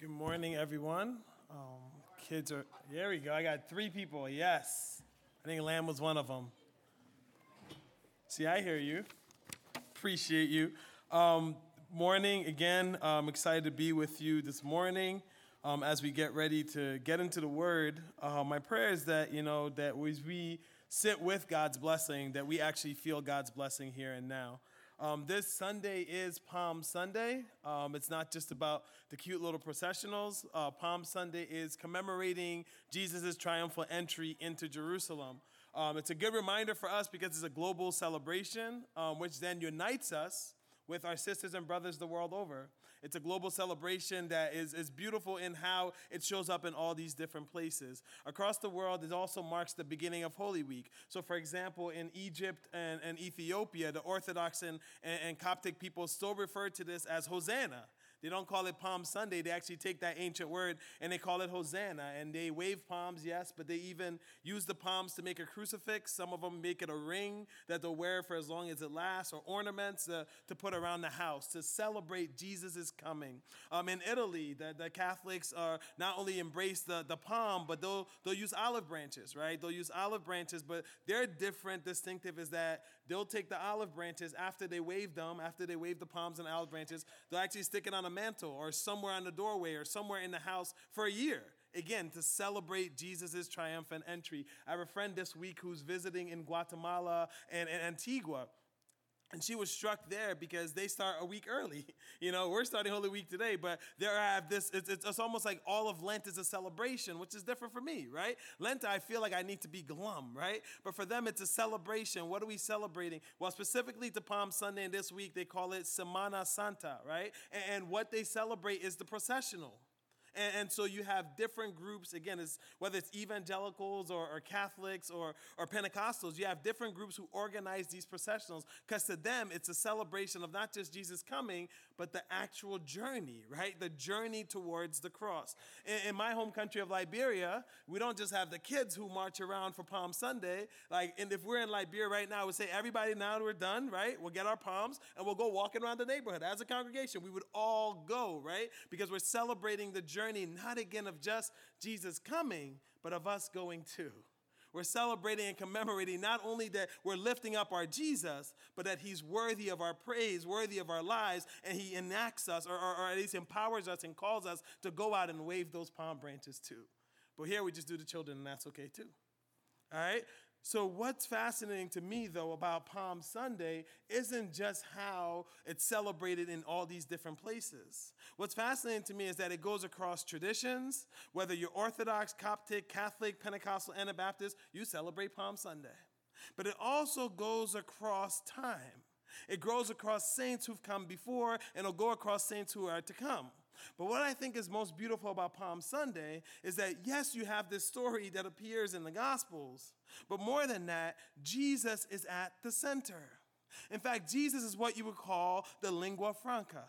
Good morning, everyone. Um, kids are, there we go. I got three people. Yes. I think Lamb was one of them. See, I hear you. Appreciate you. Um, morning again. I'm excited to be with you this morning um, as we get ready to get into the Word. Uh, my prayer is that, you know, that as we sit with God's blessing, that we actually feel God's blessing here and now. Um, this Sunday is Palm Sunday. Um, it's not just about the cute little processionals. Uh, Palm Sunday is commemorating Jesus' triumphal entry into Jerusalem. Um, it's a good reminder for us because it's a global celebration, um, which then unites us with our sisters and brothers the world over. It's a global celebration that is, is beautiful in how it shows up in all these different places. Across the world, it also marks the beginning of Holy Week. So, for example, in Egypt and, and Ethiopia, the Orthodox and, and, and Coptic people still refer to this as Hosanna. They don't call it Palm Sunday. They actually take that ancient word and they call it Hosanna. And they wave palms, yes, but they even use the palms to make a crucifix. Some of them make it a ring that they'll wear for as long as it lasts, or ornaments uh, to put around the house to celebrate Jesus' coming. Um, in Italy, the, the Catholics are not only embrace the, the palm, but they'll, they'll use olive branches, right? They'll use olive branches, but their different distinctive is that they'll take the olive branches after they wave them, after they wave the palms and olive branches, they'll actually stick it on a mantle or somewhere on the doorway or somewhere in the house for a year. Again, to celebrate Jesus' triumphant entry. I have a friend this week who's visiting in Guatemala and, and Antigua. And she was struck there because they start a week early. You know, we're starting Holy Week today, but there I have this, it's, it's, almost like all of Lent is a celebration, which is different for me, right? Lent, I feel like I need to be glum, right? But for them, it's a celebration. What are we celebrating? Well, specifically to Palm Sunday and this week, they call it Semana Santa, right? And, and what they celebrate is the processional. And, and, so you have different groups, again, it's, whether it's evangelicals or, or, Catholics or, or Pentecostals, you have different groups who organize these processionals because to them it's a celebration of not just Jesus coming, but the actual journey, right? The journey towards the cross. In, in my home country of Liberia, we don't just have the kids who march around for Palm Sunday. Like, and if we're in Liberia right now, we say, everybody, now we're done, right? We'll get our palms and we'll go walking around the neighborhood as a congregation. We would all go, right? Because we're celebrating the journey journey, not again of just Jesus coming, but of us going too. We're celebrating and commemorating not only that we're lifting up our Jesus, but that he's worthy of our praise, worthy of our lives, and he enacts us, or, or, or at least empowers us and calls us to go out and wave those palm branches too. But here we just do the children, and that's okay too. All right? So, what's fascinating to me, though, about Palm Sunday isn't just how it's celebrated in all these different places. What's fascinating to me is that it goes across traditions. Whether you're Orthodox, Coptic, Catholic, Pentecostal, Anabaptist, you celebrate Palm Sunday. But it also goes across time. It grows across saints who've come before, and it'll go across saints who are to come. But what I think is most beautiful about Palm Sunday is that, yes, you have this story that appears in the Gospels, but more than that, Jesus is at the center. In fact, Jesus is what you would call the lingua franca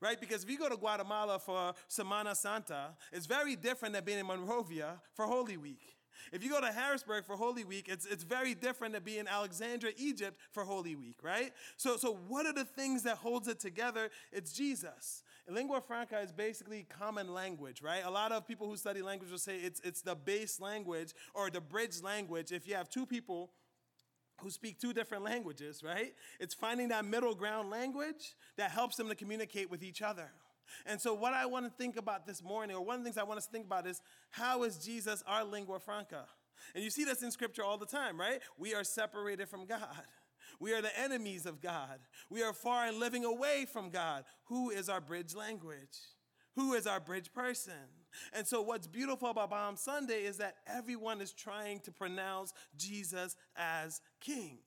right? Because if you go to Guatemala for Semana Santa, it's very different than being in Monrovia for Holy Week. If you go to Harrisburg for Holy Week, it's, it's very different than being in Alexandria, Egypt for Holy Week, right? So, so what are the things that holds it together? It's Jesus. Lingua franca is basically common language, right? A lot of people who study language will say it's, it's the base language or the bridge language. If you have two people who speak two different languages, right? It's finding that middle ground language that helps them to communicate with each other. And so, what I want to think about this morning, or one of the things I want us to think about, is how is Jesus our lingua franca? And you see this in scripture all the time, right? We are separated from God. We are the enemies of God. We are far and living away from God. Who is our bridge language? Who is our bridge person? And so, what's beautiful about Palm Sunday is that everyone is trying to pronounce Jesus as King.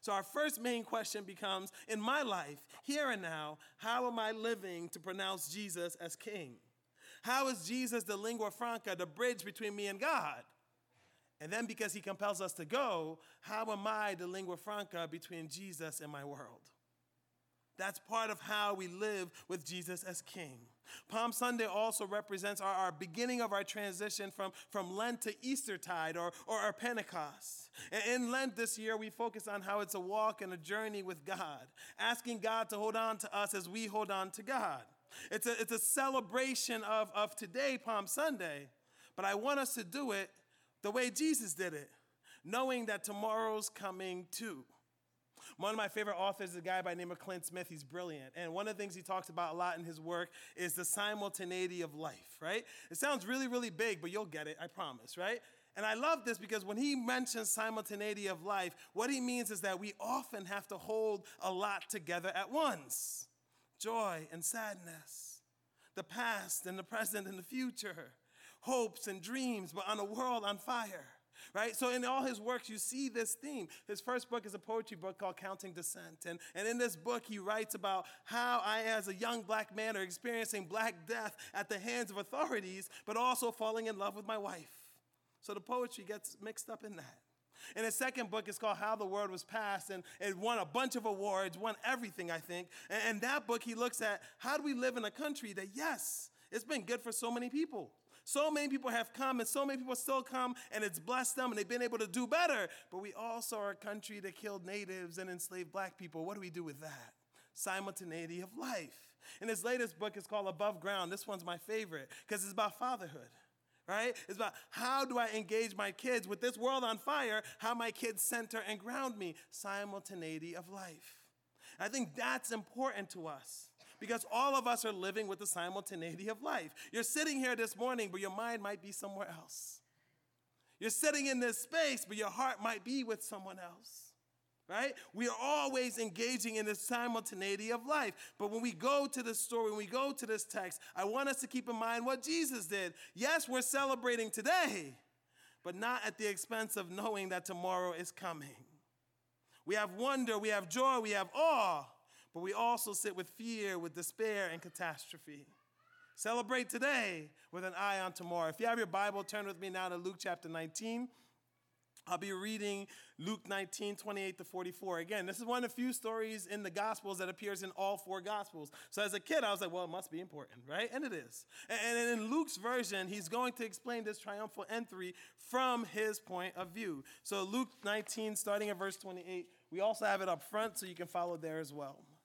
So, our first main question becomes in my life, here and now, how am I living to pronounce Jesus as King? How is Jesus the lingua franca, the bridge between me and God? And then, because he compels us to go, how am I the lingua franca between Jesus and my world? That's part of how we live with Jesus as King. Palm Sunday also represents our, our, beginning of our transition from, from Lent to Eastertide or, or our Pentecost. And in Lent this year, we focus on how it's a walk and a journey with God, asking God to hold on to us as we hold on to God. It's a, it's a celebration of, of today, Palm Sunday. But I want us to do it the way Jesus did it, knowing that tomorrow's coming too. One of my favorite authors is a guy by the name of Clint Smith. He's brilliant. And one of the things he talks about a lot in his work is the simultaneity of life, right? It sounds really, really big, but you'll get it, I promise, right? And I love this because when he mentions simultaneity of life, what he means is that we often have to hold a lot together at once joy and sadness, the past and the present and the future, hopes and dreams, but on a world on fire. Right? So, in all his works, you see this theme. His first book is a poetry book called Counting Descent. And, and in this book, he writes about how I, as a young black man, are experiencing black death at the hands of authorities, but also falling in love with my wife. So the poetry gets mixed up in that. And his second book is called How the Word Was Passed, and it won a bunch of awards, won everything, I think. And, and that book, he looks at how do we live in a country that, yes, it's been good for so many people. So many people have come, and so many people still come, and it's blessed them, and they've been able to do better. But we also are a country that killed natives and enslaved black people. What do we do with that? Simultaneity of life. And his latest book is called Above Ground. This one's my favorite because it's about fatherhood right? It's about how do I engage my kids with this world on fire, how my kids center and ground me, simultaneity of life. I think that's important to us because all of us are living with the simultaneity of life. You're sitting here this morning, but your mind might be somewhere else. You're sitting in this space, but your heart might be with someone else right? We are always engaging in the simultaneity of life. But when we go to this story, when we go to this text, I want us to keep in mind what Jesus did. Yes, we're celebrating today, but not at the expense of knowing that tomorrow is coming. We have wonder, we have joy, we have awe, but we also sit with fear, with despair, and catastrophe. Celebrate today with an eye on tomorrow. If you have your Bible, turn with me now to Luke chapter 19. I'll be reading Luke 19, 28 to 44. Again, this is one of the few stories in the Gospels that appears in all four Gospels. So as a kid, I was like, well, it must be important, right? And it is. And in Luke's version, he's going to explain this triumphal entry from his point of view. So Luke 19, starting at verse 28, we also have it up front so you can follow there as well.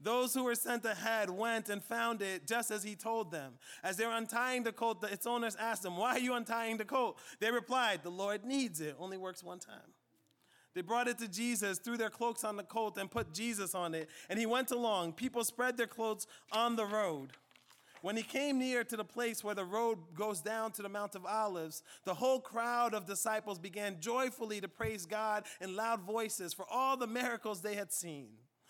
Those who were sent ahead went and found it just as he told them. As they were untying the colt, its owners asked them, Why are you untying the colt? They replied, The Lord needs it. Only works one time. They brought it to Jesus, threw their cloaks on the colt, and put Jesus on it. And he went along. People spread their clothes on the road. When he came near to the place where the road goes down to the Mount of Olives, the whole crowd of disciples began joyfully to praise God in loud voices for all the miracles they had seen.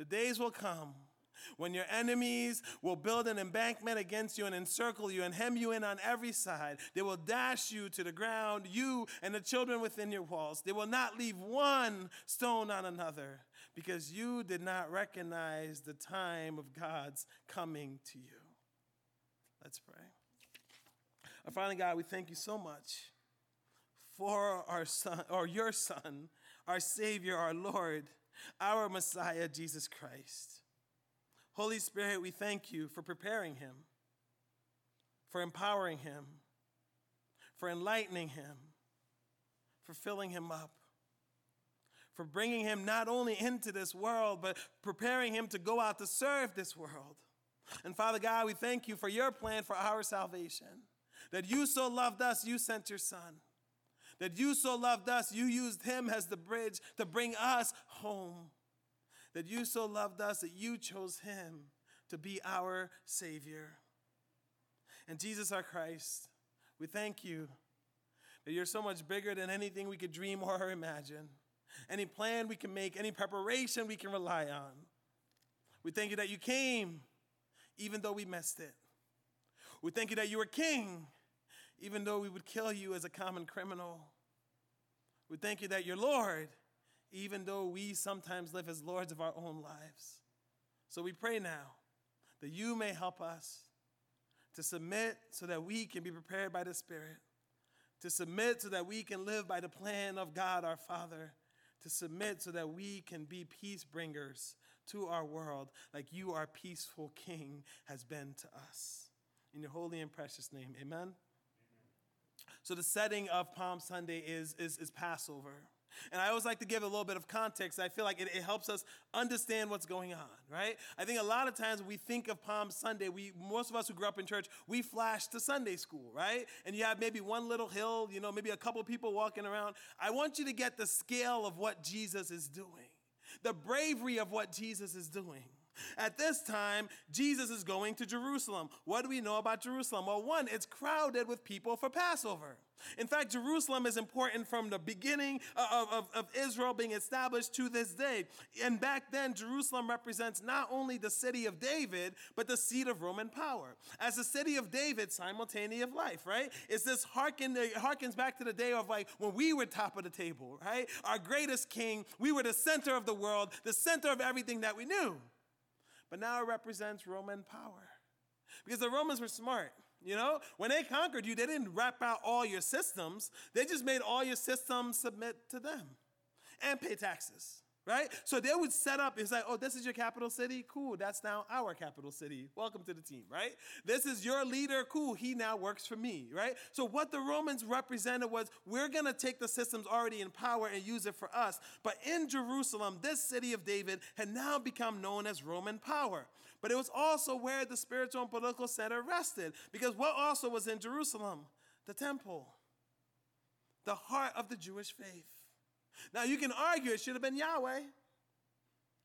the days will come when your enemies will build an embankment against you and encircle you and hem you in on every side, they will dash you to the ground, you and the children within your walls. They will not leave one stone on another because you did not recognize the time of God's coming to you. Let's pray. Our Father God, we thank you so much for our son, or your son, our Savior, our Lord, our Messiah, Jesus Christ. Holy Spirit, we thank you for preparing him, for empowering him, for enlightening him, for filling him up, for bringing him not only into this world, but preparing him to go out to serve this world. And Father God, we thank you for your plan for our salvation. That you so loved us, you sent your son. That you so loved us, you used him as the bridge to bring us home that you so loved us that you chose him to be our Savior. And Jesus, our Christ, we thank you That you're so much bigger than anything we could dream or imagine. Any plan we can make, any preparation we can rely on. We thank you that you came even though we missed it. We thank you that you were king even though we would kill you as a common criminal. We thank you that you're Lord even though we sometimes live as lords of our own lives. So we pray now that you may help us to submit so that we can be prepared by the Spirit, to submit so that we can live by the plan of God our Father, to submit so that we can be peace bringers to our world like you, our peaceful King, has been to us. In your holy and precious name, amen. So, the setting of Palm Sunday is, is, is Passover. And I always like to give a little bit of context. I feel like it, it, helps us understand what's going on, right? I think a lot of times we think of Palm Sunday, we most of us who grew up in church, we flash to Sunday school, right? And you have maybe one little hill, you know, maybe a couple people walking around. I want you to get the scale of what Jesus is doing, the bravery of what Jesus is doing. At this time, Jesus is going to Jerusalem. What do we know about Jerusalem? Well, one, it's crowded with people for Passover. In fact, Jerusalem is important from the beginning of, of, of, Israel being established to this day. And back then, Jerusalem represents not only the city of David, but the seat of Roman power. As the city of David, simultaneous of life, right? It's this harken, harkens back to the day of like when we were top of the table, right? Our greatest king, we were the center of the world, the center of everything that we knew but now it represents Roman power. Because the Romans were smart. You know, when they conquered you, they didn't wrap out all your systems. They just made all your systems submit to them and pay taxes right? So they would set up, it's like, oh, this is your capital city? Cool, that's now our capital city. Welcome to the team, right? This is your leader, cool, he now works for me, right? So what the Romans represented was we're gonna take the systems already in power and use it for us. But in Jerusalem, this city of David had now become known as Roman power. But it was also where the spiritual and political center rested. Because what also was in Jerusalem? The temple, the heart of the Jewish faith. Now, you can argue it should have been Yahweh,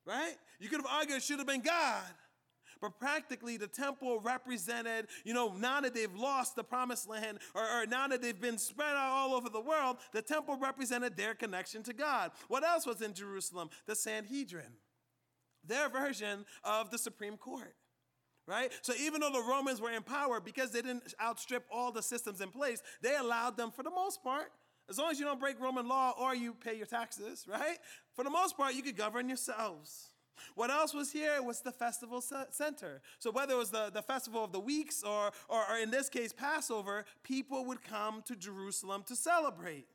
right? You could have argued it should have been God. But practically, the temple represented, you know, now that they've lost the promised land, or, or, now that they've been spread out all over the world, the temple represented their connection to God. What else was in Jerusalem? The Sanhedrin, their version of the Supreme Court. Right? So even though the Romans were in power, because they didn't outstrip all the systems in place, they allowed them, for the most part, as long as you don't break Roman law or you pay your taxes, right? For the most part, you could govern yourselves. What else was here was the festival center. So whether it was the, the festival of the weeks or, or, or in this case, Passover, people would come to Jerusalem to celebrate.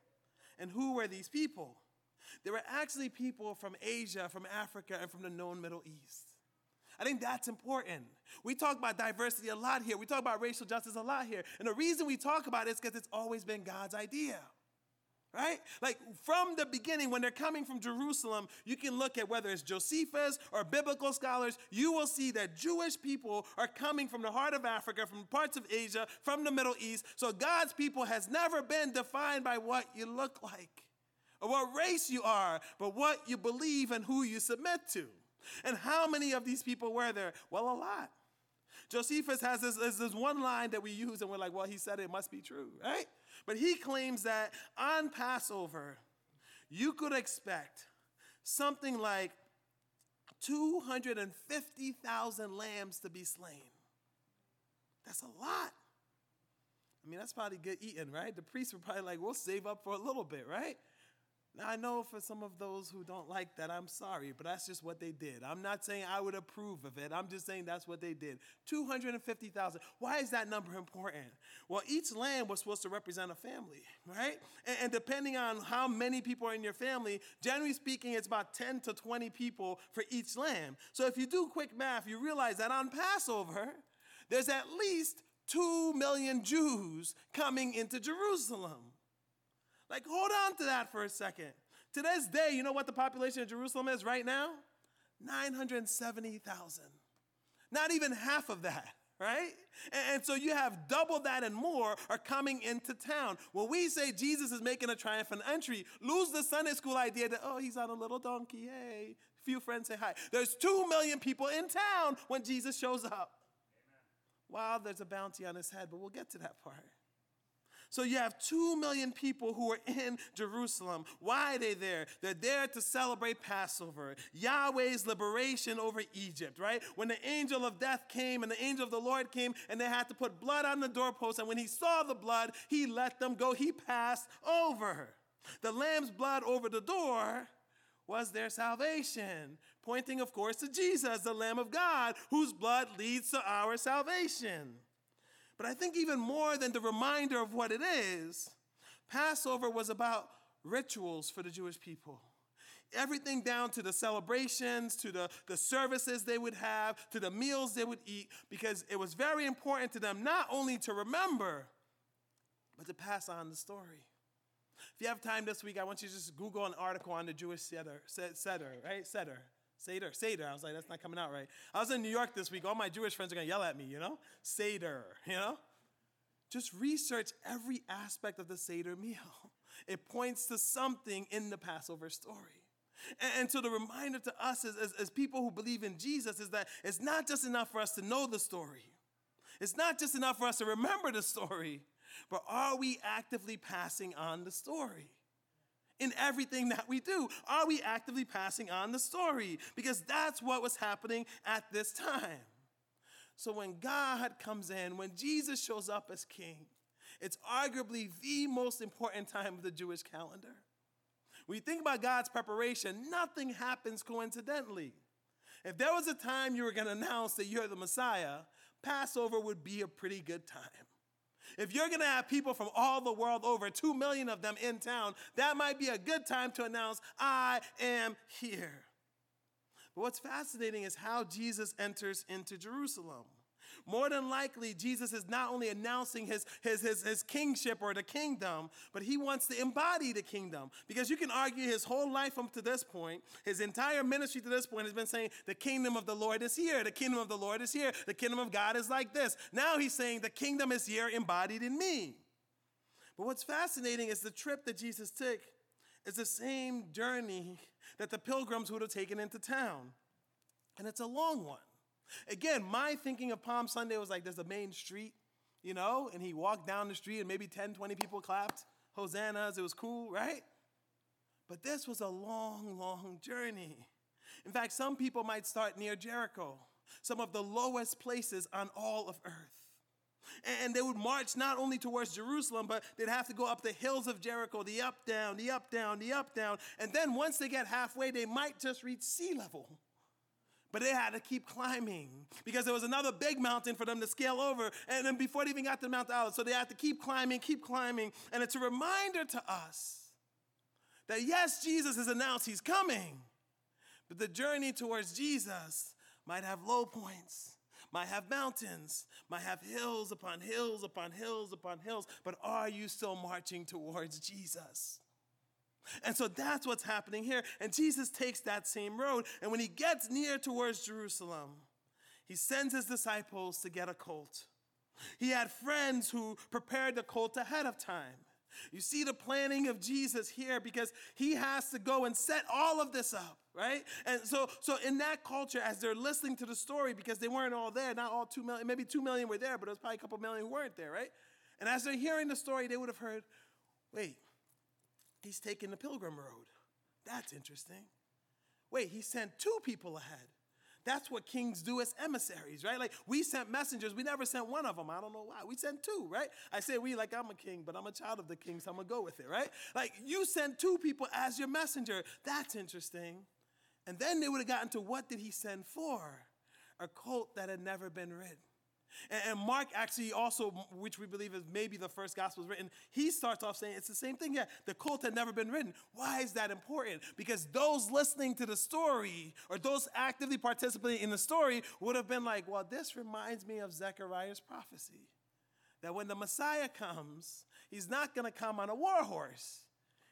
And who were these people? They were actually people from Asia, from Africa, and from the known Middle East. I think that's important. We talk about diversity a lot here. We talk about racial justice a lot here. And the reason we talk about it is because it's always been God's idea right? Like from the beginning, when they're coming from Jerusalem, you can look at whether it's Josephus or biblical scholars, you will see that Jewish people are coming from the heart of Africa, from parts of Asia, from the Middle East. So God's people has never been defined by what you look like or what race you are, but what you believe and who you submit to. And how many of these people were there? Well, a lot. Josephus has this, this one line that we use, and we're like, well, he said it must be true, right? But he claims that on Passover, you could expect something like 250,000 lambs to be slain. That's a lot. I mean, that's probably good eating, right? The priests were probably like, we'll save up for a little bit, right? Now, I know for some of those who don't like that, I'm sorry, but that's just what they did. I'm not saying I would approve of it. I'm just saying that's what they did. 250,000. Why is that number important? Well, each lamb was supposed to represent a family, right? And, and, depending on how many people are in your family, generally speaking, it's about 10 to 20 people for each lamb. So if you do quick math, you realize that on Passover, there's at least 2 million Jews coming into Jerusalem. Like, hold on to that for a second. To this day, you know what the population of Jerusalem is right now? 970,000. Not even half of that, right? And, so you have double that and more are coming into town. When we say Jesus is making a triumphant entry, lose the Sunday school idea that, oh, he's on a little donkey. Hey, few friends say hi. There's two million people in town when Jesus shows up. Amen. Wow, there's a bounty on his head, but we'll get to that part. So you have two million people who are in Jerusalem. Why are they there? They're there to celebrate Passover, Yahweh's liberation over Egypt, right? When the angel of death came and the angel of the Lord came and they had to put blood on the doorpost, and when he saw the blood, he let them go. He passed over. The lamb's blood over the door was their salvation, pointing, of course, to Jesus, the Lamb of God, whose blood leads to our salvation. But I think even more than the reminder of what it is, Passover was about rituals for the Jewish people. Everything down to the celebrations, to the, the services they would have, to the meals they would eat, because it was very important to them not only to remember, but to pass on the story. If you have time this week, I want you to just Google an article on the Jewish Seder, Seder right? Seder. Seder, Seder. I was like, that's not coming out right. I was in New York this week. All my Jewish friends are going to yell at me, you know? Seder, you know? Just research every aspect of the Seder meal. It points to something in the Passover story. And, so the reminder to us as, as, as people who believe in Jesus is that it's not just enough for us to know the story. It's not just enough for us to remember the story, but are we actively passing on the story? In everything that we do? Are we actively passing on the story? Because that's what was happening at this time. So when God comes in, when Jesus shows up as king, it's arguably the most important time of the Jewish calendar. When you think about God's preparation, nothing happens coincidentally. If there was a time you were going to announce that you're the Messiah, Passover would be a pretty good time. If you're going to have people from all the world over, two million of them in town, that might be a good time to announce, I am here. But what's fascinating is how Jesus enters into Jerusalem. More than likely, Jesus is not only announcing his, his, his, his kingship or the kingdom, but he wants to embody the kingdom. Because you can argue his whole life up to this point, his entire ministry to this point has been saying, The kingdom of the Lord is here. The kingdom of the Lord is here. The kingdom of God is like this. Now he's saying, The kingdom is here embodied in me. But what's fascinating is the trip that Jesus took is the same journey that the pilgrims would have taken into town. And it's a long one. Again, my thinking of Palm Sunday was like there's a main street, you know, and he walked down the street and maybe 10, 20 people clapped, hosannas, it was cool, right? But this was a long, long journey. In fact, some people might start near Jericho, some of the lowest places on all of earth. And they would march not only towards Jerusalem, but they'd have to go up the hills of Jericho, the up, down, the up, down, the up, down. And then once they get halfway, they might just reach sea level. But they had to keep climbing because there was another big mountain for them to scale over. And then before they even got to Mount Olivet, so they had to keep climbing, keep climbing. And it's a reminder to us that yes, Jesus has announced he's coming, but the journey towards Jesus might have low points, might have mountains, might have hills upon hills upon hills upon hills. But are you still marching towards Jesus? And so that's what's happening here. And Jesus takes that same road. And when he gets near towards Jerusalem, he sends his disciples to get a colt. He had friends who prepared the colt ahead of time. You see the planning of Jesus here because he has to go and set all of this up, right? And so, so in that culture, as they're listening to the story, because they weren't all there, not all two million, maybe two million were there, but it was probably a couple million who weren't there, right? And as they're hearing the story, they would have heard, wait, He's taking the pilgrim road. That's interesting. Wait, he sent two people ahead. That's what kings do as emissaries, right? Like we sent messengers, we never sent one of them. I don't know why. We sent two, right? I say we like I'm a king, but I'm a child of the king, so I'm gonna go with it, right? Like you sent two people as your messenger. That's interesting. And then they would have gotten to what did he send for? A colt that had never been ridden. And, Mark actually also, which we believe is maybe the first gospel written, he starts off saying it's the same thing. Yeah, the cult had never been written. Why is that important? Because those listening to the story or those actively participating in the story would have been like, well, this reminds me of Zechariah's prophecy. That when the Messiah comes, he's not going to come on a war horse.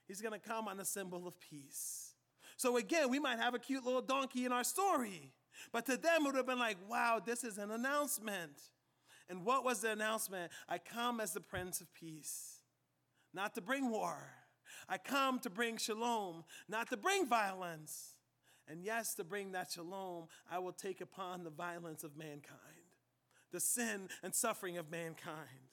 He's going to come on a symbol of peace. So again, we might have a cute little donkey in our story. But to them, it would have been like, wow, this is an announcement. And what was the announcement? I come as the Prince of Peace, not to bring war. I come to bring shalom, not to bring violence. And yes, to bring that shalom, I will take upon the violence of mankind, the sin and suffering of mankind.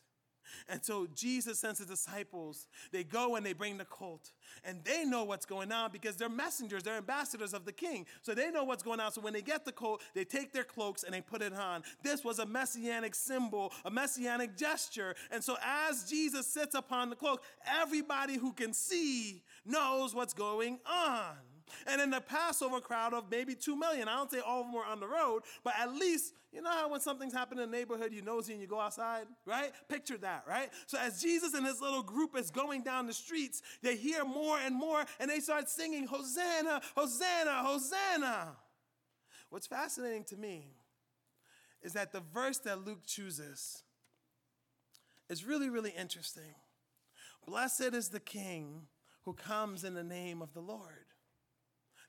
And so Jesus sends his disciples. They go and they bring the colt. And they know what's going on because they're messengers, they're ambassadors of the king. So they know what's going on. So when they get the colt, they take their cloaks and they put it on. This was a messianic symbol, a messianic gesture. And so as Jesus sits upon the cloak, everybody who can see knows what's going on. And in the Passover crowd of maybe two million, I don't say all of them were on the road, but at least, you know how when something's happening in the neighborhood, you nosy and you go outside, right? Picture that, right? So as Jesus and his little group is going down the streets, they hear more and more and they start singing, Hosanna, Hosanna, Hosanna. What's fascinating to me is that the verse that Luke chooses is really, really interesting. Blessed is the King who comes in the name of the Lord.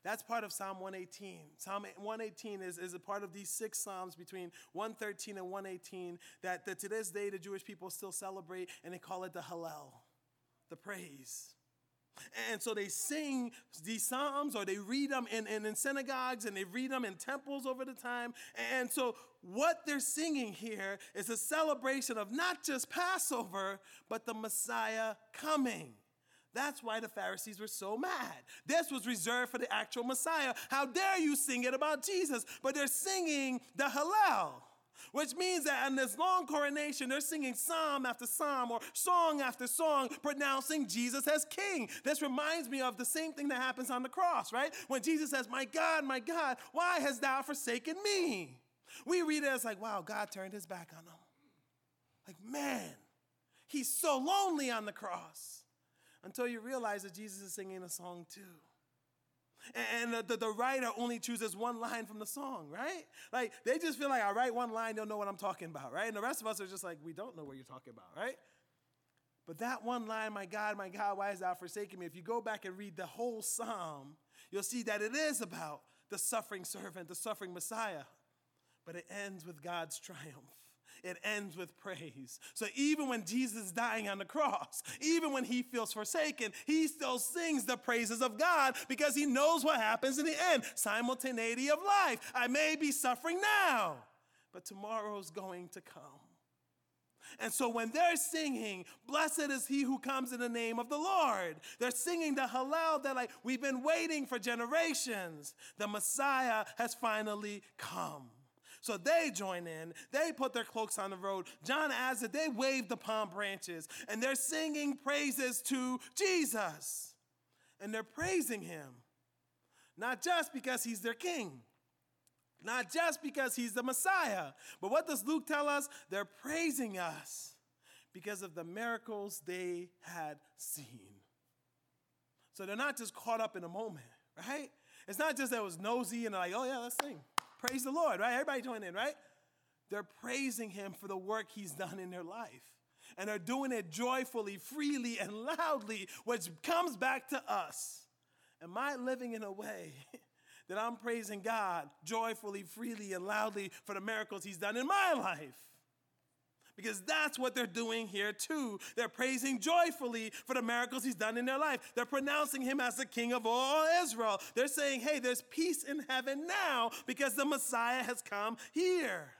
That's part of Psalm 118. Psalm 118 is, is a part of these six Psalms between 113 and 118 that, that to this day the Jewish people still celebrate and they call it the Hallel, the praise. And so they sing these psalms or they read them in, in, in, synagogues and they read them in temples over the time. And so what they're singing here is a celebration of not just Passover, but the Messiah coming. That's why the Pharisees were so mad. This was reserved for the actual Messiah. How dare you sing it about Jesus? But they're singing the Hallel. Which means that in this long coronation, they're singing psalm after psalm or song after song, pronouncing Jesus as king. This reminds me of the same thing that happens on the cross, right? When Jesus says, My God, my God, why hast thou forsaken me? We read it as like, wow, God turned his back on him. Like, man, he's so lonely on the cross until you realize that Jesus is singing a song too. And the, the, writer only chooses one line from the song, right? Like they just feel like I write one line, they'll know what I'm talking about, right? And the rest of us are just like, we don't know what you're talking about, right? But that one line, my God, my God, why has thou forsaken me? If you go back and read the whole psalm, you'll see that it is about the suffering servant, the suffering Messiah. But it ends with God's triumph it ends with praise. So even when Jesus is dying on the cross, even when he feels forsaken, he still sings the praises of God because he knows what happens in the end simultaneity of life. I may be suffering now, but tomorrow's going to come. And so when they're singing, blessed is he who comes in the name of the Lord, they're singing the Hallel that like we've been waiting for generations. The Messiah has finally come. So they join in. They put their cloaks on the road. John adds that they wave the palm branches and they're singing praises to Jesus. And they're praising him, not just because he's their king, not just because he's the Messiah, but what does Luke tell us? They're praising us because of the miracles they had seen. So they're not just caught up in a moment, right? It's not just that it was nosy and like, oh yeah, let's sing. Praise the Lord, right? Everybody join in, right? They're praising him for the work he's done in their life. And they're doing it joyfully, freely, and loudly, which comes back to us. Am I living in a way that I'm praising God joyfully, freely, and loudly for the miracles he's done in my life? Because that's what they're doing here too. They're praising joyfully for the miracles he's done in their life. They're pronouncing him as the king of all Israel. They're saying, hey, there's peace in heaven now because the Messiah has come here.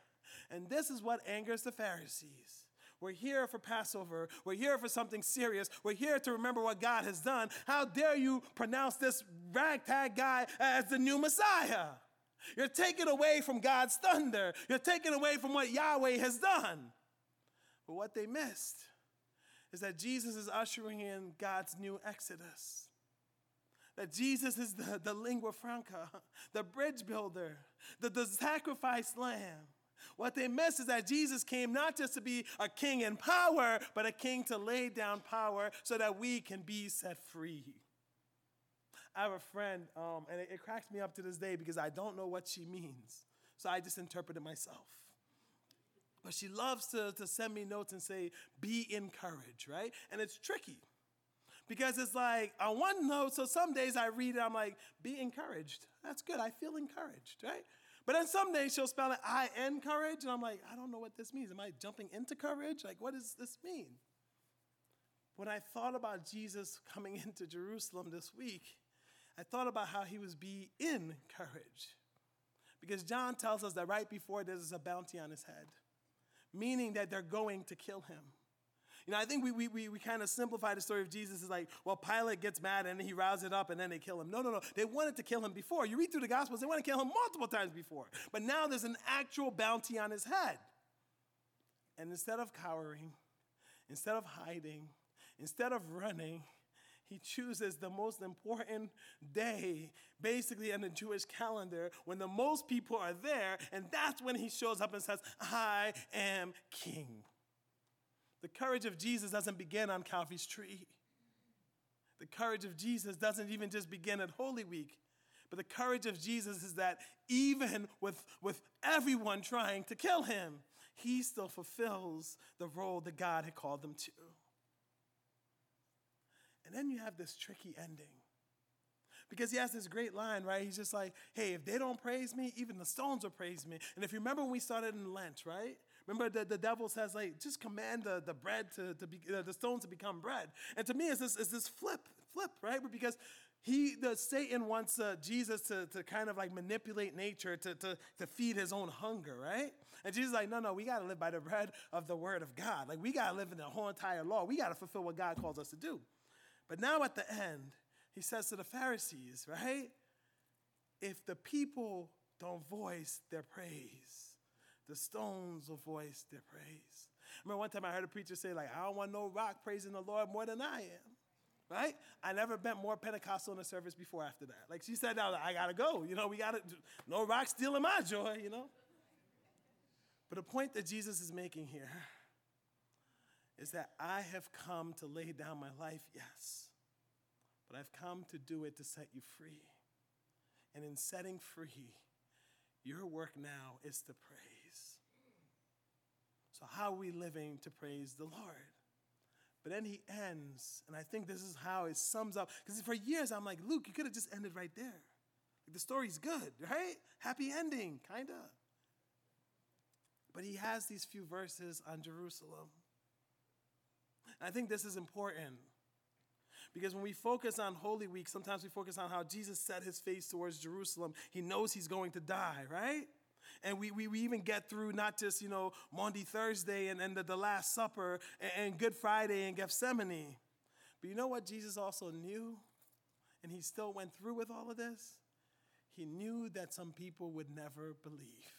And this is what angers the Pharisees. We're here for Passover. We're here for something serious. We're here to remember what God has done. How dare you pronounce this ragtag guy as the new Messiah? You're taking away from God's thunder. You're taking away from what Yahweh has done. But what they missed is that Jesus is ushering in God's new exodus. That Jesus is the, the lingua franca, the bridge builder, the, the sacrificed lamb. What they miss is that Jesus came not just to be a king in power, but a king to lay down power so that we can be set free. I have a friend, um, and it, it cracks me up to this day because I don't know what she means. So I just interpret it myself. But she loves to, to send me notes and say, be encouraged, right? And it's tricky because it's like on one note, so some days I read it, I'm like, be encouraged. That's good. I feel encouraged, right? But then some days she'll spell it I N courage, and I'm like, I don't know what this means. Am I jumping into courage? Like, what does this mean? When I thought about Jesus coming into Jerusalem this week, I thought about how he was be in courage. Because John tells us that right before there's a bounty on his head meaning that they're going to kill him. You know, I think we, we, we, we kind of simplify the story of Jesus as like, well, Pilate gets mad and he rouses it up and then they kill him. No, no, no. They wanted to kill him before. You read through the Gospels, they want to kill him multiple times before. But now there's an actual bounty on his head. And instead of cowering, instead of hiding, instead of running, he chooses the most important day, basically in the Jewish calendar, when the most people are there, and that's when he shows up and says, I am king. The courage of Jesus doesn't begin on Calvary's tree. The courage of Jesus doesn't even just begin at Holy Week. But the courage of Jesus is that even with, with everyone trying to kill him, he still fulfills the role that God had called him to. And then you have this tricky ending. Because he has this great line, right? He's just like, hey, if they don't praise me, even the stones will praise me. And if you remember when we started in Lent, right? Remember the, the devil says, like, just command the, the bread to, to be, uh, the stones to become bread. And to me, it's this, it's this flip, flip, right? Because he, the Satan wants uh, Jesus to, to kind of like manipulate nature to, to, to feed his own hunger, right? And Jesus is like, no, no, we got to live by the bread of the word of God. Like, we got to live in the whole entire law. We got to fulfill what God calls us to do. But now at the end, he says to the Pharisees, right? If the people don't voice their praise, the stones will voice their praise. I remember one time I heard a preacher say, like, I don't want no rock praising the Lord more than I am. Right? I never been more Pentecostal in a service before after that. Like she said, now I gotta go. You know, we gotta no rock stealing my joy, you know. But the point that Jesus is making here is that I have come to lay down my life, yes, but I've come to do it to set you free. And in setting free, your work now is to praise. So, how are we living to praise the Lord? But then he ends, and I think this is how it sums up. Because for years, I'm like, Luke, you could have just ended right there. Like, the story's good, right? Happy ending, kind of. But he has these few verses on Jerusalem. And I think this is important because when we focus on Holy Week, sometimes we focus on how Jesus set his face towards Jerusalem. He knows he's going to die, right? And we, we, we even get through not just, you know, Maundy Thursday and, and the, the Last Supper and, and Good Friday and Gethsemane. But you know what Jesus also knew? And he still went through with all of this? He knew that some people would never believe.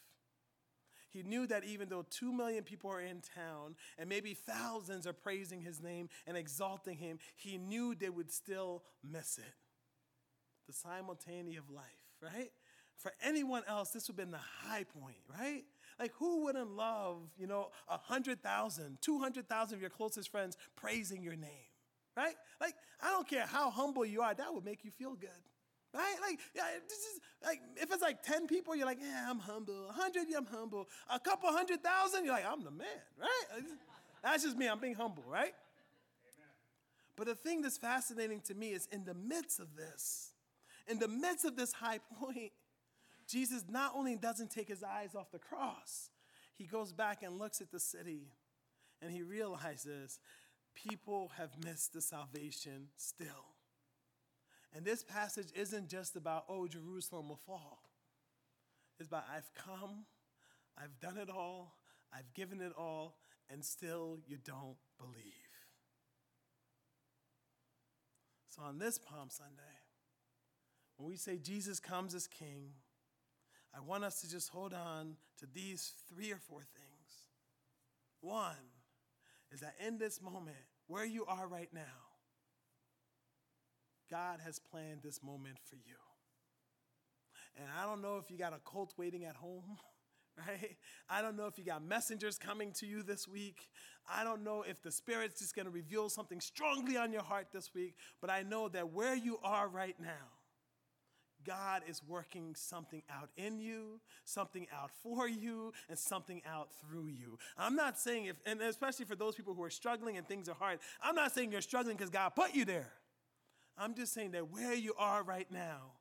He knew that even though two million people are in town and maybe thousands are praising his name and exalting him, he knew they would still miss it. The simultaneity of life, right? For anyone else, this would have been the high point, right? Like, who wouldn't love, you know, 100,000, 200,000 of your closest friends praising your name, right? Like, I don't care how humble you are, that would make you feel good. Right? Like, yeah, this is like if it's like 10 people, you're like, yeah, I'm humble. 100, yeah, I'm humble. A couple hundred thousand, you're like, I'm the man, right? That's just me, I'm being humble, right? But the thing that's fascinating to me is in the midst of this, in the midst of this high point, Jesus not only doesn't take his eyes off the cross, he goes back and looks at the city and he realizes people have missed the salvation still. And this passage isn't just about, oh, Jerusalem will fall. It's about, I've come, I've done it all, I've given it all, and still you don't believe. So on this Palm Sunday, when we say Jesus comes as King, I want us to just hold on to these three or four things. One is that in this moment, where you are right now, God has planned this moment for you. And I don't know if you got a cult waiting at home, right? I don't know if you got messengers coming to you this week. I don't know if the Spirit's just going to reveal something strongly on your heart this week, but I know that where you are right now, God is working something out in you, something out for you, and something out through you. I'm not saying if, and especially for those people who are struggling and things are hard, I'm not saying you're struggling because God put you there. I'm just saying that where you are right now,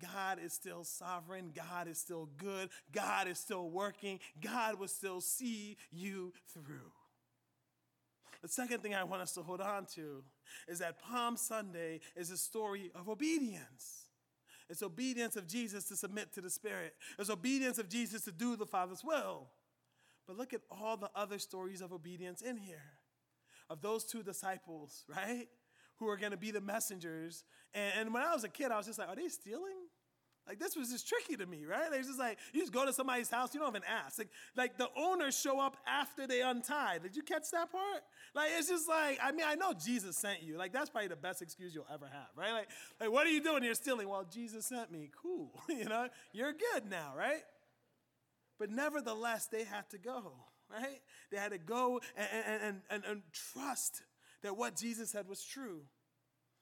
God is still sovereign. God is still good. God is still working. God will still see you through. The second thing I want us to hold on to is that Palm Sunday is a story of obedience. It's obedience of Jesus to submit to the Spirit. It's obedience of Jesus to do the Father's will. But look at all the other stories of obedience in here. of those two disciples, right? Who are going to be the messengers. And, and when I was a kid, I was just like, are they stealing? Like this was just tricky to me, right? It's just like you just go to somebody's house, you don't even ask. Like, like the owners show up after they untie. Did you catch that part? Like it's just like I mean I know Jesus sent you. Like that's probably the best excuse you'll ever have, right? Like, like what are you doing? You're stealing. Well, Jesus sent me. Cool, you know. You're good now, right? But nevertheless, they had to go, right? They had to go and, and, and, and trust that what Jesus said was true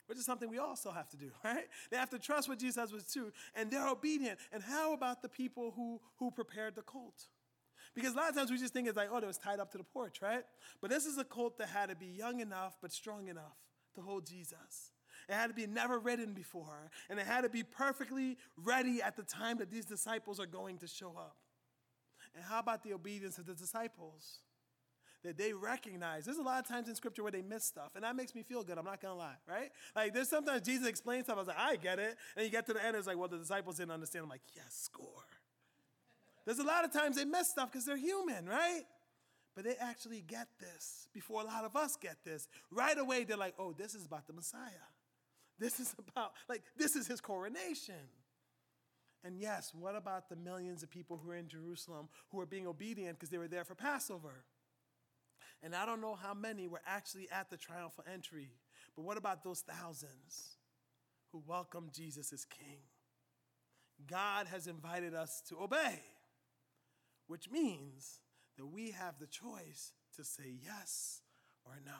which is something we also have to do, right? They have to trust what Jesus says was true, and they're obedient. And how about the people who, who prepared the colt? Because a lot of times we just think it's like, oh, it was tied up to the porch, right? But this is a colt that had to be young enough but strong enough to hold Jesus. It had to be never ridden before, and it had to be perfectly ready at the time that these disciples are going to show up. And how about the obedience of the disciples? That they recognize. There's a lot of times in scripture where they miss stuff, and that makes me feel good. I'm not gonna lie, right? Like there's sometimes Jesus explains stuff. I was like, I get it, and you get to the end, it's like, well, the disciples didn't understand. I'm like, yes, score. There's a lot of times they miss stuff because they're human, right? But they actually get this before a lot of us get this. Right away, they're like, oh, this is about the Messiah. This is about, like, this is his coronation. And yes, what about the millions of people who are in Jerusalem who are being obedient because they were there for Passover? And I don't know how many were actually at the triumphal entry, but what about those thousands who welcomed Jesus as King? God has invited us to obey, which means that we have the choice to say yes or no.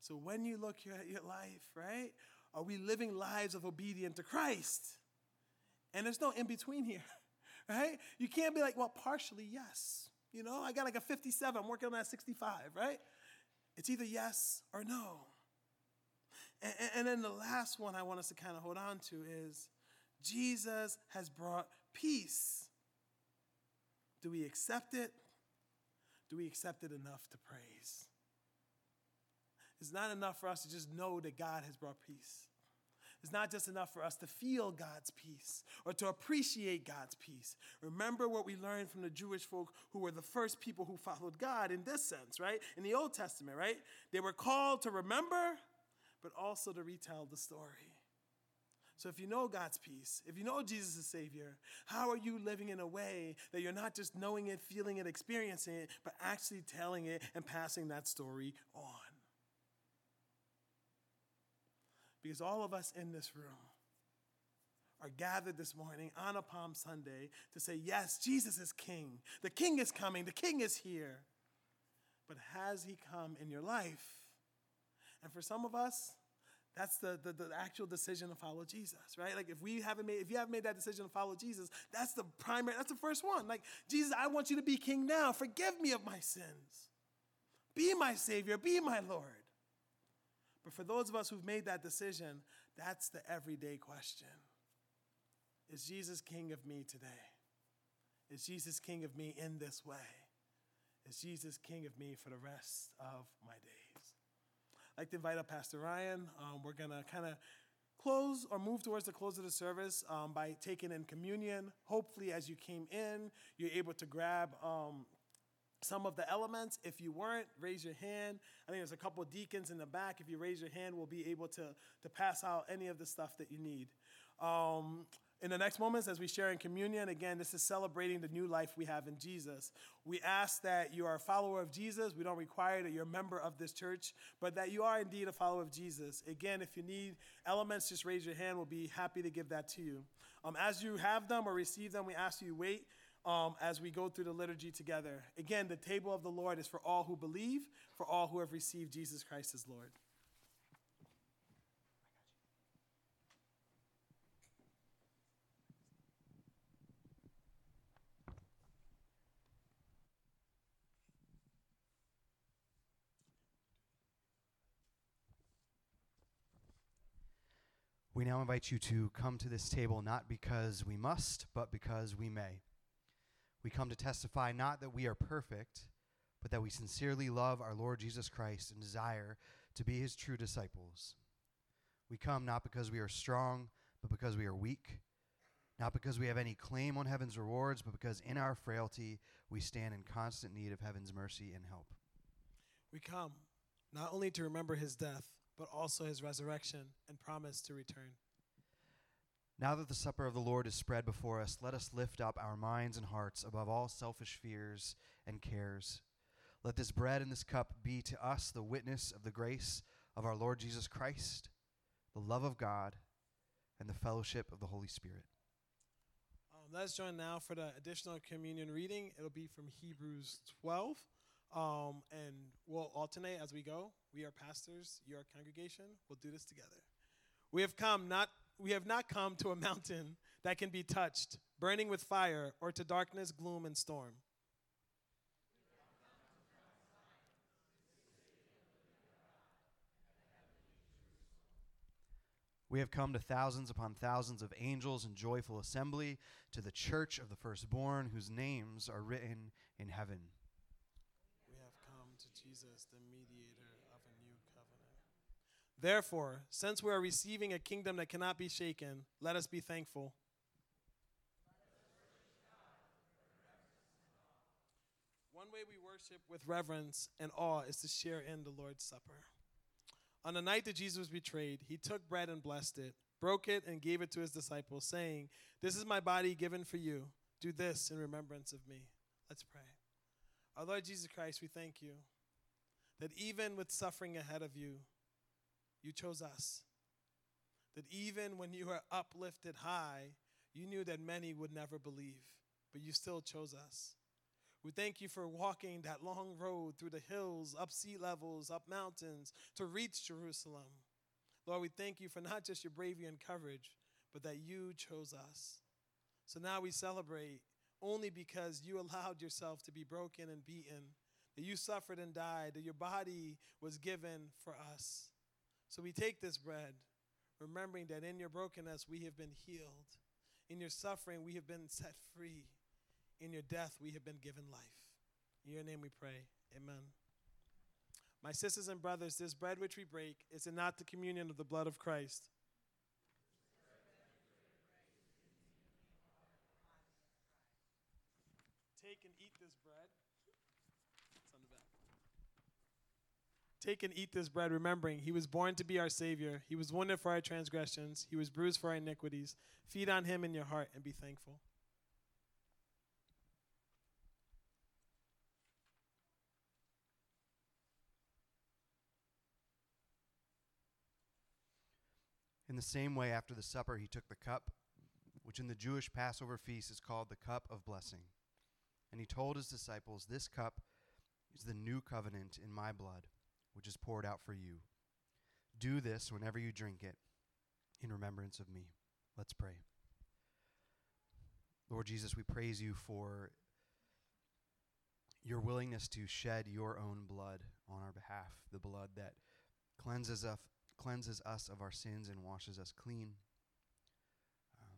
So when you look at your life, right, are we living lives of obedience to Christ? And there's no in between here, right? You can't be like, well, partially yes. You know, I got like a 57, I'm working on that 65, right? It's either yes or no. And, and then the last one I want us to kind of hold on to is Jesus has brought peace. Do we accept it? Do we accept it enough to praise? It's not enough for us to just know that God has brought peace. It's not just enough for us to feel God's peace or to appreciate God's peace. Remember what we learned from the Jewish folk who were the first people who followed God in this sense, right? In the Old Testament, right? They were called to remember, but also to retell the story. So, if you know God's peace, if you know Jesus is Savior, how are you living in a way that you're not just knowing it, feeling it, experiencing it, but actually telling it and passing that story on? Because all of us in this room are gathered this morning on a Palm Sunday to say, Yes, Jesus is King. The King is coming. The King is here. But has He come in your life? And for some of us, that's the, the, the, actual decision to follow Jesus, right? Like if we haven't made, if you haven't made that decision to follow Jesus, that's the primary, that's the first one. Like, Jesus, I want you to be king now. Forgive me of my sins. Be my Savior, be my Lord. But for those of us who've made that decision, that's the everyday question Is Jesus king of me today? Is Jesus king of me in this way? Is Jesus king of me for the rest of my days? I'd like to invite up Pastor Ryan. Um, we're going to kind of close or move towards the close of the service um, by taking in communion. Hopefully, as you came in, you're able to grab um, some of the elements. If you weren't, raise your hand. I think there's a couple deacons in the back. If you raise your hand, we'll be able to, to pass out any of the stuff that you need. Um, in the next moments, as we share in communion, again, this is celebrating the new life we have in Jesus. We ask that you are a follower of Jesus. We don't require that you're a member of this church, but that you are indeed a follower of Jesus. Again, if you need elements, just raise your hand. We'll be happy to give that to you. Um, as you have them or receive them, we ask you wait um, as we go through the liturgy together. Again, the table of the Lord is for all who believe, for all who have received Jesus Christ as Lord. We now invite you to come to this table not because we must, but because we may. We come to testify not that we are perfect, but that we sincerely love our Lord Jesus Christ and desire to be his true disciples. We come not because we are strong, but because we are weak, not because we have any claim on heaven's rewards, but because in our frailty we stand in constant need of heaven's mercy and help. We come not only to remember his death, but also his resurrection and promise to return. Now that the supper of the Lord is spread before us, let us lift up our minds and hearts above all selfish fears and cares. Let this bread and this cup be to us the witness of the grace of our Lord Jesus Christ, the love of God, and the fellowship of the Holy Spirit. Um, let's join now for the additional communion reading. It'll be from Hebrews 12. Um, and we'll alternate as we go. We are pastors, you are congregation. We'll do this together. We have come not we have not come to a mountain that can be touched, burning with fire, or to darkness, gloom, and storm. We have come to thousands upon thousands of angels in joyful assembly to the church of the firstborn whose names are written in heaven. We have come to Jesus, the mediator of a new covenant. Therefore, since we are receiving a kingdom that cannot be shaken, let us be thankful. One way we worship with reverence and awe is to share in the Lord's Supper. On the night that Jesus was betrayed, he took bread and blessed it, broke it, and gave it to his disciples, saying, This is my body given for you. Do this in remembrance of me. Let's pray. Our Lord Jesus Christ, we thank you that even with suffering ahead of you, you chose us. That even when you were uplifted high, you knew that many would never believe, but you still chose us. We thank you for walking that long road through the hills, up sea levels, up mountains to reach Jerusalem. Lord, we thank you for not just your bravery and courage, but that you chose us. So now we celebrate only because you allowed yourself to be broken and beaten, that you suffered and died, that your body was given for us. So we take this bread, remembering that in your brokenness we have been healed, in your suffering we have been set free. In your death, we have been given life. In your name we pray. Amen. My sisters and brothers, this bread which we break is it not the communion of the blood of Christ. Take and eat this bread. It's on the back. Take and eat this bread, remembering he was born to be our Savior. He was wounded for our transgressions, he was bruised for our iniquities. Feed on him in your heart and be thankful. In the same way, after the supper, he took the cup, which in the Jewish Passover feast is called the cup of blessing. And he told his disciples, This cup is the new covenant in my blood, which is poured out for you. Do this whenever you drink it in remembrance of me. Let's pray. Lord Jesus, we praise you for your willingness to shed your own blood on our behalf, the blood that cleanses us, cleanses us of our sins and washes us clean. Um,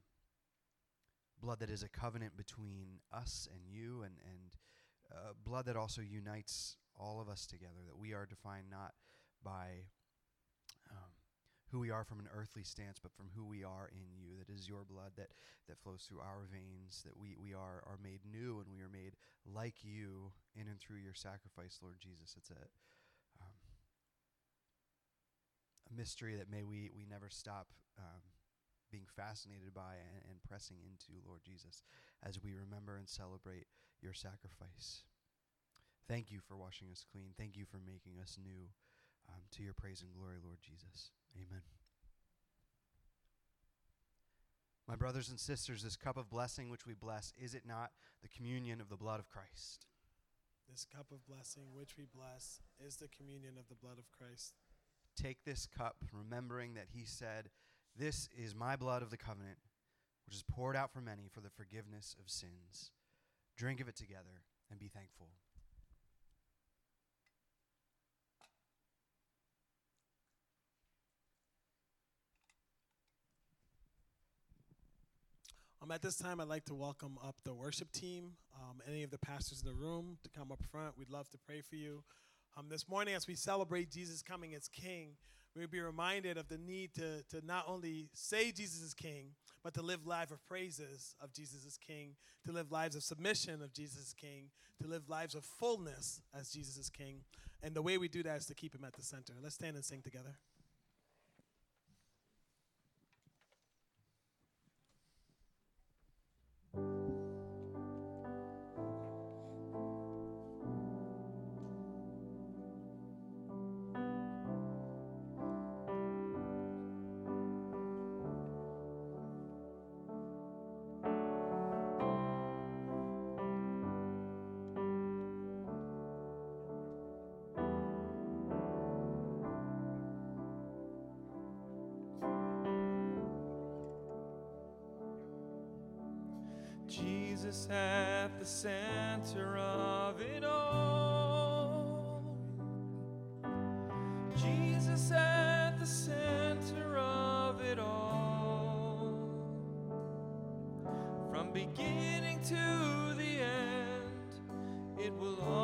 blood that is a covenant between us and you, and, and uh, blood that also unites all of us together, that we are defined not by um, who we are from an earthly stance, but from who we are in you. That is your blood that, that flows through our veins, that we, we are, are made new and we are made like you in and through your sacrifice, Lord Jesus. It's a, um, a mystery that may we, we never stop um, being fascinated by and, and pressing into, Lord Jesus, as we remember and celebrate your sacrifice. Thank you for washing us clean. Thank you for making us new. Um, to your praise and glory, Lord Jesus. Amen. My brothers and sisters, this cup of blessing which we bless, is it not the communion of the blood of Christ? This cup of blessing which we bless is the communion of the blood of Christ. Take this cup, remembering that he said, This is my blood of the covenant, which is poured out for many for the forgiveness of sins. Drink of it together and be thankful. Um, at this time, I'd like to welcome up the worship team, um, any of the pastors in the room to come up front. We'd love to pray for you. Um, this morning, as we celebrate Jesus coming as King, We'll be reminded of the need to, to not only say Jesus is King, but to live lives of praises of Jesus is King, to live lives of submission of Jesus is King, to live lives of fullness as Jesus is King. And the way we do that is to keep him at the center. Let's stand and sing together. At the center of it all. Jesus at the center of it all. From beginning to the end, it will always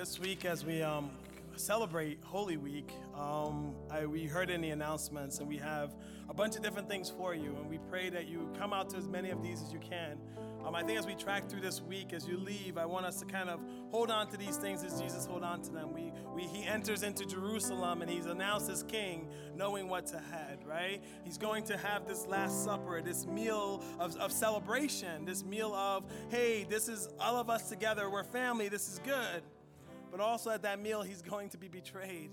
This week, as we um, celebrate Holy Week, um, I, we heard in the announcements, and we have a bunch of different things for you. And we pray that you come out to as many of these as you can. Um, I think as we track through this week, as you leave, I want us to kind of hold on to these things as Jesus hold on to them. We, we, he enters into Jerusalem and he's announced as king, knowing what's ahead, right? He's going to have this Last Supper, this meal of, of celebration, this meal of, hey, this is all of us together, we're family, this is good. But also at that meal, he's going to be betrayed.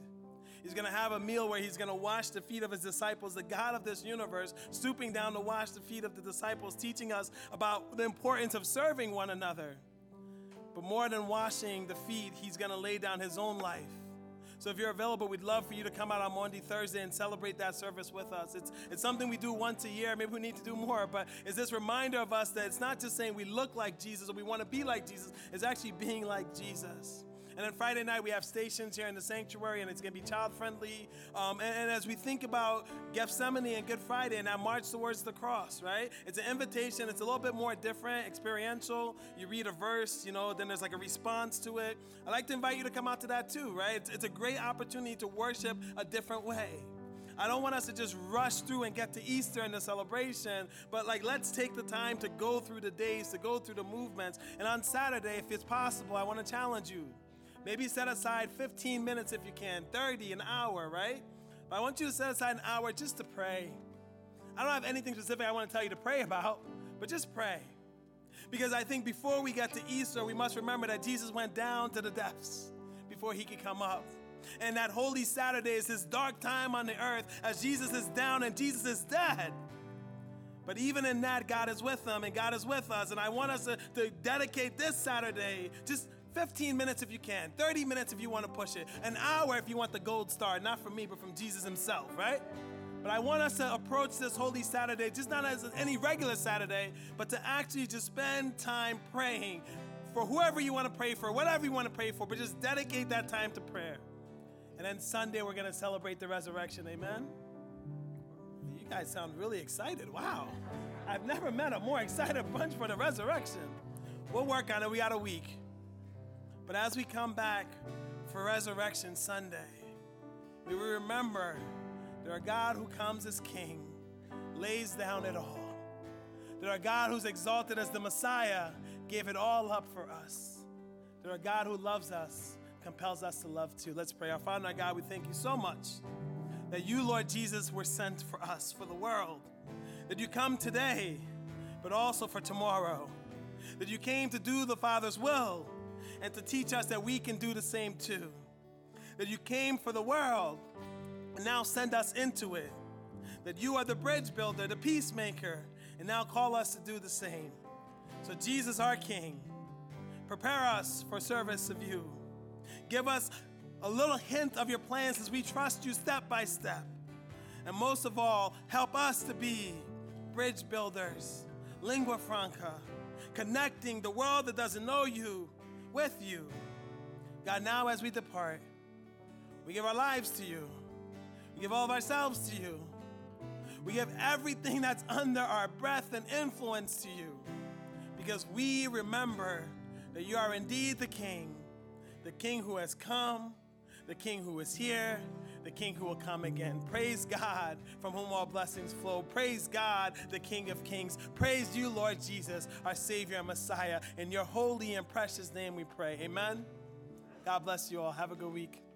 He's going to have a meal where he's going to wash the feet of his disciples, the God of this universe, stooping down to wash the feet of the disciples, teaching us about the importance of serving one another. But more than washing the feet, he's going to lay down his own life. So if you're available, we'd love for you to come out on Maundy, Thursday, and celebrate that service with us. It's, it's something we do once a year. Maybe we need to do more, but it's this reminder of us that it's not just saying we look like Jesus or we want to be like Jesus, it's actually being like Jesus. And then Friday night, we have stations here in the sanctuary, and it's going to be child friendly. Um, and, and, as we think about Gethsemane and Good Friday and that march towards the cross, right? It's an invitation. It's a little bit more different, experiential. You read a verse, you know, then there's like a response to it. I'd like to invite you to come out to that too, right? It's, it's a great opportunity to worship a different way. I don't want us to just rush through and get to Easter and the celebration, but like let's take the time to go through the days, to go through the movements. And on Saturday, if it's possible, I want to challenge you. Maybe set aside 15 minutes if you can, 30, an hour, right? But I want you to set aside an hour just to pray. I don't have anything specific I want to tell you to pray about, but just pray. Because I think before we get to Easter, we must remember that Jesus went down to the depths before he could come up. And that Holy Saturday is his dark time on the earth as Jesus is down and Jesus is dead. But even in that, God is with them and God is with us. And I want us to, to dedicate this Saturday just 15 minutes if you can, 30 minutes if you want to push it, an hour if you want the gold star, not from me, but from Jesus himself, right? But I want us to approach this Holy Saturday just not as any regular Saturday, but to actually just spend time praying for whoever you want to pray for, whatever you want to pray for, but just dedicate that time to prayer. And then Sunday, we're going to celebrate the resurrection. Amen? You guys sound really excited. Wow. I've never met a more excited bunch for the resurrection. We'll work on it. We got a week. But as we come back for Resurrection Sunday, we remember that our God who comes as King lays down it all. That our God who's exalted as the Messiah gave it all up for us. That our God who loves us compels us to love too. Let's pray. Our Father, our God, we thank you so much that you, Lord Jesus, were sent for us, for the world. That you come today, but also for tomorrow. That you came to do the Father's will and to teach us that we can do the same too. That you came for the world and now send us into it. That you are the bridge builder, the peacemaker, and now call us to do the same. So, Jesus, our King, prepare us for service of you. Give us a little hint of your plans as we trust you step by step. And most of all, help us to be bridge builders, lingua franca, connecting the world that doesn't know you with you. God, now as we depart, we give our lives to you. We give all of ourselves to you. We give everything that's under our breath and influence to you because we remember that you are indeed the King, the King who has come, the King who is here, the King who will come again. Praise God, from whom all blessings flow. Praise God, the King of kings. Praise you, Lord Jesus, our Savior and Messiah. In your holy and precious name we pray. Amen. God bless you all. Have a good week.